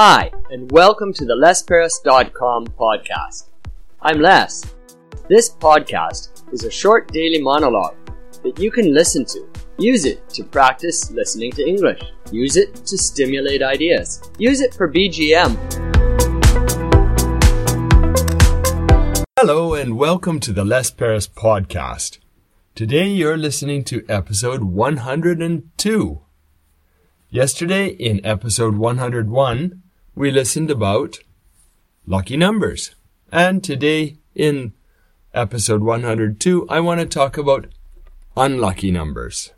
Hi, and welcome to the LesParis.com podcast. I'm Les. This podcast is a short daily monologue that you can listen to. Use it to practice listening to English. Use it to stimulate ideas. Use it for BGM. Hello and welcome to the Les Paris podcast. Today you're listening to episode 102. Yesterday in episode 101, we listened about lucky numbers. And today in episode 102, I want to talk about unlucky numbers.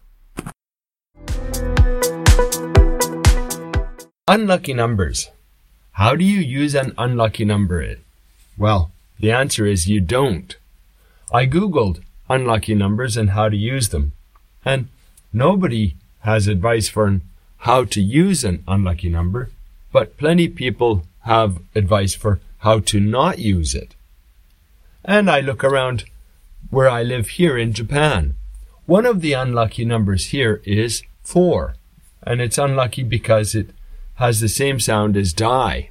Unlucky numbers. How do you use an unlucky number? Well, the answer is you don't. I googled unlucky numbers and how to use them. And nobody has advice for how to use an unlucky number, but plenty people have advice for how to not use it. And I look around where I live here in Japan. One of the unlucky numbers here is 4, and it's unlucky because it has the same sound as die.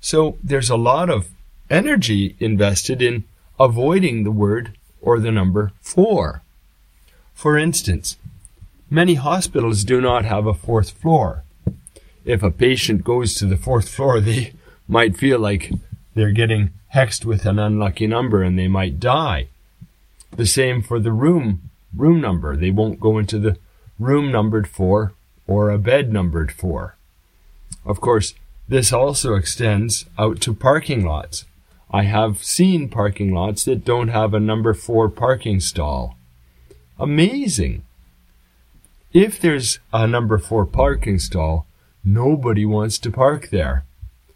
So there's a lot of energy invested in avoiding the word or the number 4. For instance, Many hospitals do not have a fourth floor. If a patient goes to the fourth floor, they might feel like they're getting hexed with an unlucky number and they might die. The same for the room, room number. They won't go into the room numbered four or a bed numbered four. Of course, this also extends out to parking lots. I have seen parking lots that don't have a number four parking stall. Amazing! If there's a number four parking stall, nobody wants to park there.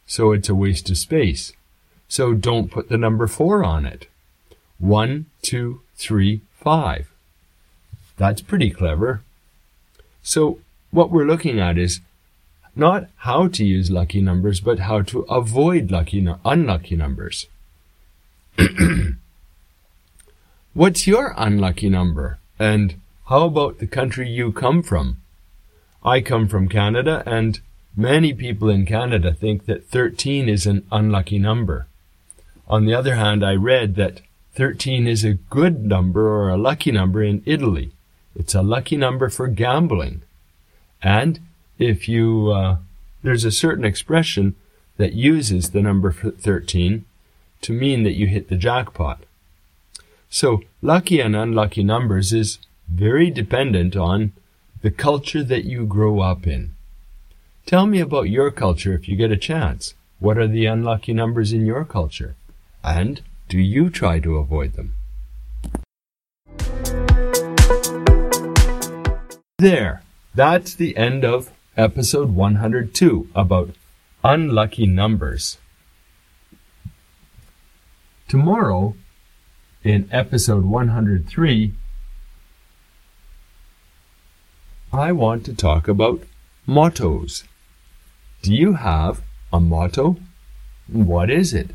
So it's a waste of space. So don't put the number four on it. One, two, three, five. That's pretty clever. So what we're looking at is not how to use lucky numbers, but how to avoid lucky, no- unlucky numbers. What's your unlucky number? And how about the country you come from? I come from Canada, and many people in Canada think that 13 is an unlucky number. On the other hand, I read that 13 is a good number or a lucky number in Italy. It's a lucky number for gambling. And if you, uh, there's a certain expression that uses the number 13 to mean that you hit the jackpot. So, lucky and unlucky numbers is very dependent on the culture that you grow up in. Tell me about your culture if you get a chance. What are the unlucky numbers in your culture? And do you try to avoid them? There. That's the end of episode 102 about unlucky numbers. Tomorrow, in episode 103, I want to talk about mottos. Do you have a motto? What is it?